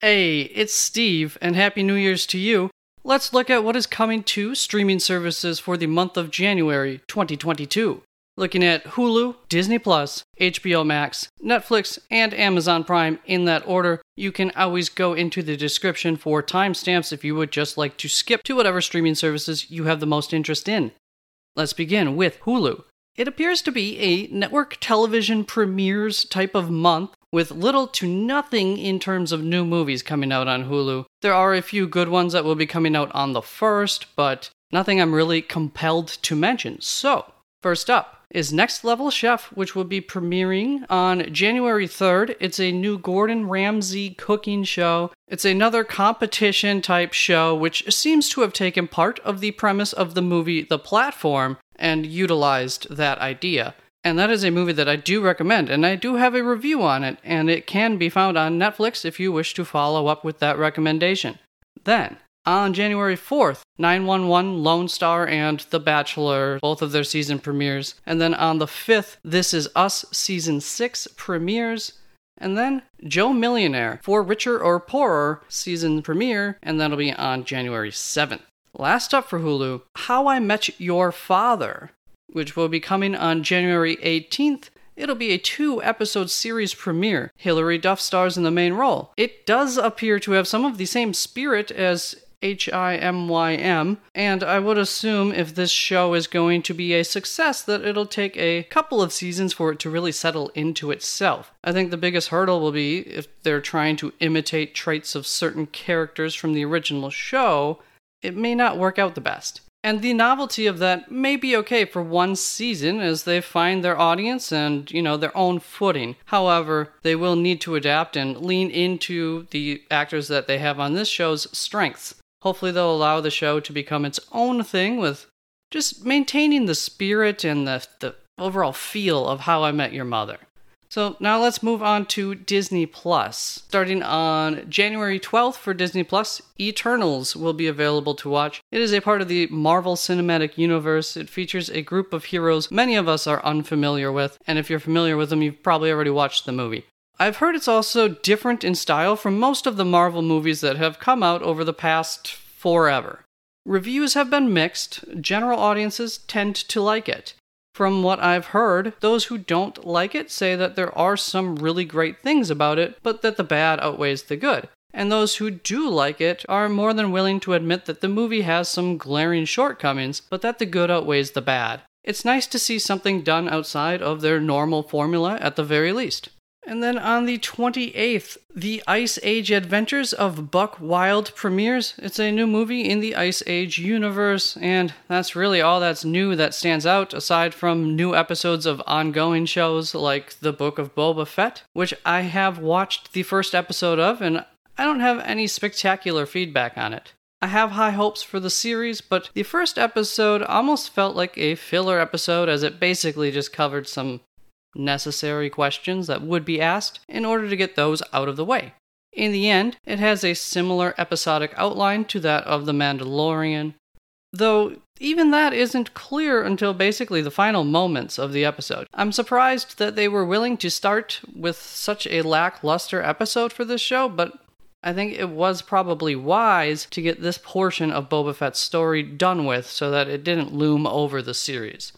Hey, it's Steve, and Happy New Year's to you. Let's look at what is coming to streaming services for the month of January 2022. Looking at Hulu, Disney Plus, HBO Max, Netflix, and Amazon Prime in that order. You can always go into the description for timestamps if you would just like to skip to whatever streaming services you have the most interest in. Let's begin with Hulu. It appears to be a network television premieres type of month with little to nothing in terms of new movies coming out on Hulu. There are a few good ones that will be coming out on the first, but nothing I'm really compelled to mention. So, first up, is Next Level Chef, which will be premiering on January 3rd. It's a new Gordon Ramsay cooking show. It's another competition type show, which seems to have taken part of the premise of the movie The Platform and utilized that idea. And that is a movie that I do recommend, and I do have a review on it, and it can be found on Netflix if you wish to follow up with that recommendation. Then, on January 4th, 911, Lone Star, and The Bachelor, both of their season premieres. And then on the 5th, This Is Us Season 6 premieres. And then Joe Millionaire for Richer or Poorer season premiere, and that'll be on January 7th. Last up for Hulu, How I Met Your Father, which will be coming on January 18th. It'll be a two episode series premiere. Hilary Duff stars in the main role. It does appear to have some of the same spirit as H I M Y M, and I would assume if this show is going to be a success, that it'll take a couple of seasons for it to really settle into itself. I think the biggest hurdle will be if they're trying to imitate traits of certain characters from the original show, it may not work out the best. And the novelty of that may be okay for one season as they find their audience and, you know, their own footing. However, they will need to adapt and lean into the actors that they have on this show's strengths. Hopefully, they'll allow the show to become its own thing with just maintaining the spirit and the, the overall feel of How I Met Your Mother. So now let's move on to Disney Plus. Starting on January 12th for Disney Plus, Eternals will be available to watch. It is a part of the Marvel Cinematic Universe. It features a group of heroes many of us are unfamiliar with, and if you're familiar with them, you've probably already watched the movie. I've heard it's also different in style from most of the Marvel movies that have come out over the past forever. Reviews have been mixed, general audiences tend to like it. From what I've heard, those who don't like it say that there are some really great things about it, but that the bad outweighs the good. And those who do like it are more than willing to admit that the movie has some glaring shortcomings, but that the good outweighs the bad. It's nice to see something done outside of their normal formula at the very least. And then on the 28th, The Ice Age Adventures of Buck Wild premieres. It's a new movie in the Ice Age universe, and that's really all that's new that stands out, aside from new episodes of ongoing shows like The Book of Boba Fett, which I have watched the first episode of, and I don't have any spectacular feedback on it. I have high hopes for the series, but the first episode almost felt like a filler episode as it basically just covered some necessary questions that would be asked in order to get those out of the way. In the end, it has a similar episodic outline to that of The Mandalorian, though even that isn't clear until basically the final moments of the episode. I'm surprised that they were willing to start with such a lackluster episode for this show, but I think it was probably wise to get this portion of Boba Fett's story done with so that it didn't loom over the series.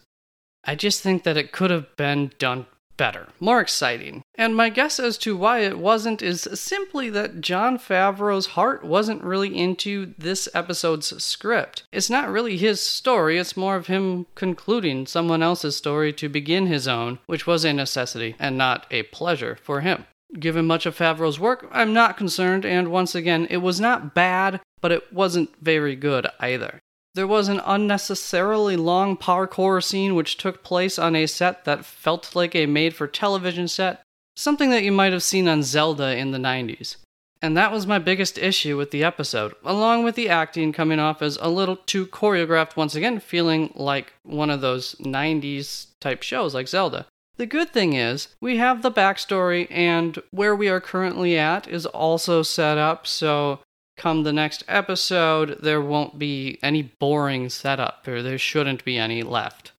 I just think that it could have been done better, more exciting. And my guess as to why it wasn't is simply that Jon Favreau's heart wasn't really into this episode's script. It's not really his story, it's more of him concluding someone else's story to begin his own, which was a necessity and not a pleasure for him. Given much of Favreau's work, I'm not concerned, and once again, it was not bad, but it wasn't very good either. There was an unnecessarily long parkour scene which took place on a set that felt like a made for television set, something that you might have seen on Zelda in the 90s. And that was my biggest issue with the episode, along with the acting coming off as a little too choreographed once again, feeling like one of those 90s type shows like Zelda. The good thing is, we have the backstory, and where we are currently at is also set up so come the next episode, there won't be any boring setup, or there shouldn't be any left.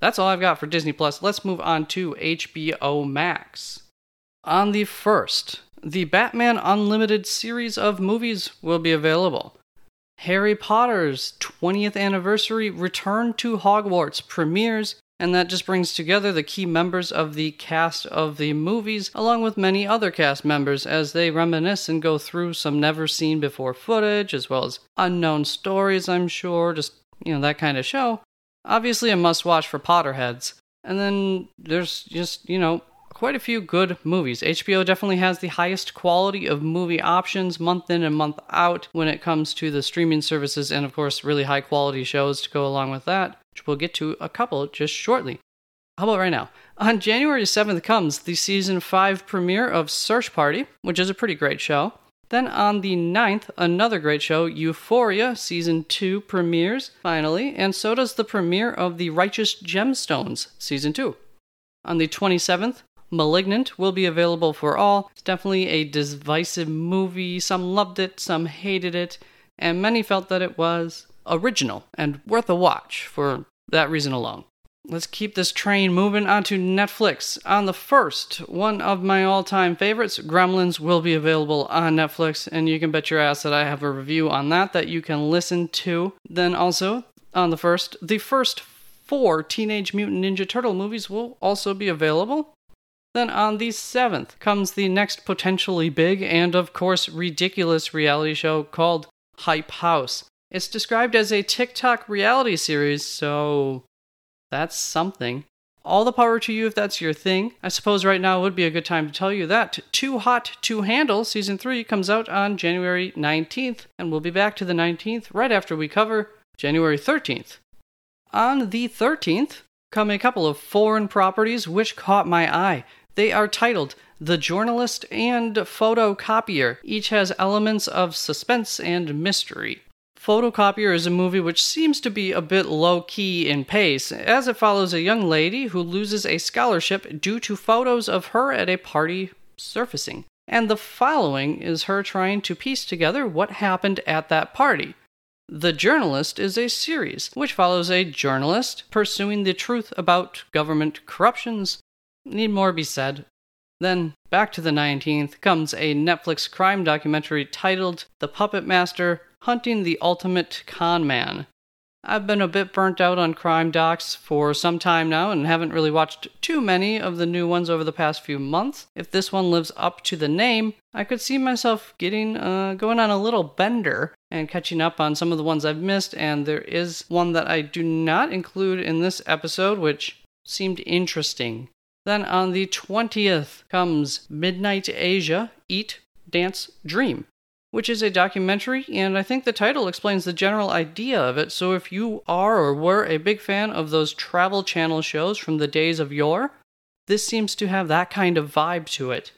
That's all I've got for Disney Plus. Let's move on to HBO Max. On the 1st, the Batman Unlimited series of movies will be available. Harry Potter's 20th anniversary Return to Hogwarts premieres, and that just brings together the key members of the cast of the movies, along with many other cast members, as they reminisce and go through some never seen before footage, as well as unknown stories, I'm sure, just, you know, that kind of show. Obviously, a must watch for Potterheads. And then there's just, you know, quite a few good movies. HBO definitely has the highest quality of movie options month in and month out when it comes to the streaming services, and of course, really high quality shows to go along with that, which we'll get to a couple just shortly. How about right now? On January 7th comes the season 5 premiere of Search Party, which is a pretty great show. Then on the 9th, another great show, Euphoria Season 2 premieres, finally, and so does the premiere of The Righteous Gemstones Season 2. On the 27th, Malignant will be available for all. It's definitely a divisive movie. Some loved it, some hated it, and many felt that it was original and worth a watch for that reason alone. Let's keep this train moving onto Netflix. On the first, one of my all time favorites, Gremlins, will be available on Netflix, and you can bet your ass that I have a review on that that you can listen to. Then, also, on the first, the first four Teenage Mutant Ninja Turtle movies will also be available. Then on the 7th comes the next potentially big and, of course, ridiculous reality show called Hype House. It's described as a TikTok reality series, so that's something. All the power to you if that's your thing. I suppose right now would be a good time to tell you that Too Hot to Handle Season 3 comes out on January 19th, and we'll be back to the 19th right after we cover January 13th. On the 13th come a couple of foreign properties which caught my eye. They are titled The Journalist and Photocopier. Each has elements of suspense and mystery. Photocopier is a movie which seems to be a bit low key in pace, as it follows a young lady who loses a scholarship due to photos of her at a party surfacing. And the following is her trying to piece together what happened at that party. The Journalist is a series which follows a journalist pursuing the truth about government corruptions, Need more be said. Then, back to the 19th, comes a Netflix crime documentary titled The Puppet Master Hunting the Ultimate Con Man. I've been a bit burnt out on crime docs for some time now and haven't really watched too many of the new ones over the past few months. If this one lives up to the name, I could see myself getting uh, going on a little bender and catching up on some of the ones I've missed. And there is one that I do not include in this episode, which seemed interesting. Then on the 20th comes Midnight Asia Eat, Dance, Dream, which is a documentary, and I think the title explains the general idea of it. So if you are or were a big fan of those travel channel shows from the days of yore, this seems to have that kind of vibe to it.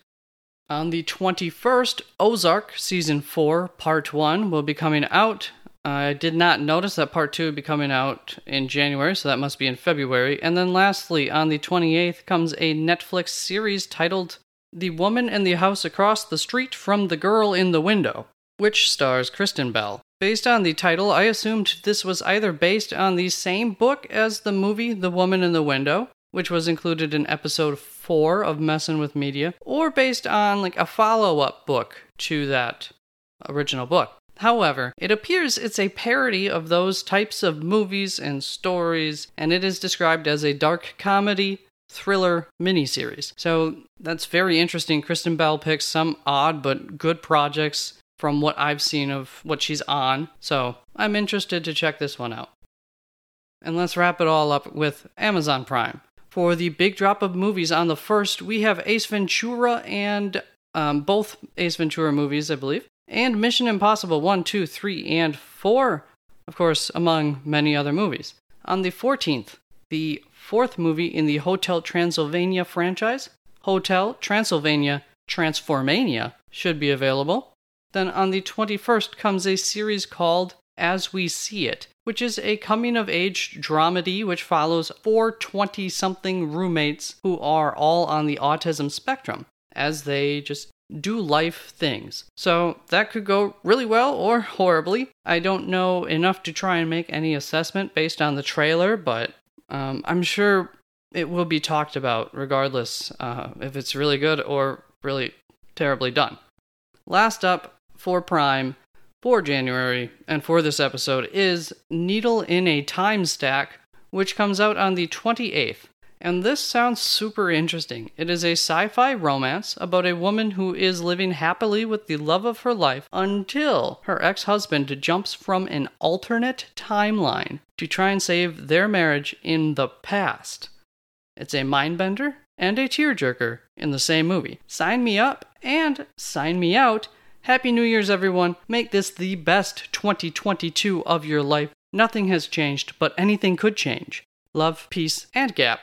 On the 21st, Ozark Season 4, Part 1 will be coming out. I did not notice that part two would be coming out in January, so that must be in February. And then lastly, on the 28th comes a Netflix series titled The Woman in the House Across the Street from the Girl in the Window, which stars Kristen Bell. Based on the title, I assumed this was either based on the same book as the movie The Woman in the Window, which was included in episode 4 of Messin' with Media, or based on like a follow-up book to that original book. However, it appears it's a parody of those types of movies and stories, and it is described as a dark comedy thriller miniseries. So that's very interesting. Kristen Bell picks some odd but good projects from what I've seen of what she's on. So I'm interested to check this one out. And let's wrap it all up with Amazon Prime. For the big drop of movies on the first, we have Ace Ventura and um, both Ace Ventura movies, I believe and Mission Impossible 1, 2, 3, and 4, of course, among many other movies. On the 14th, the fourth movie in the Hotel Transylvania franchise, Hotel Transylvania Transformania, should be available. Then on the 21st comes a series called As We See It, which is a coming of age dramedy which follows four 20 something roommates who are all on the autism spectrum as they just do life things. So that could go really well or horribly. I don't know enough to try and make any assessment based on the trailer, but um, I'm sure it will be talked about regardless uh, if it's really good or really terribly done. Last up for Prime for January and for this episode is Needle in a Time Stack, which comes out on the 28th. And this sounds super interesting. It is a sci fi romance about a woman who is living happily with the love of her life until her ex husband jumps from an alternate timeline to try and save their marriage in the past. It's a mind bender and a tearjerker in the same movie. Sign me up and sign me out. Happy New Year's, everyone. Make this the best 2022 of your life. Nothing has changed, but anything could change. Love, peace, and gap.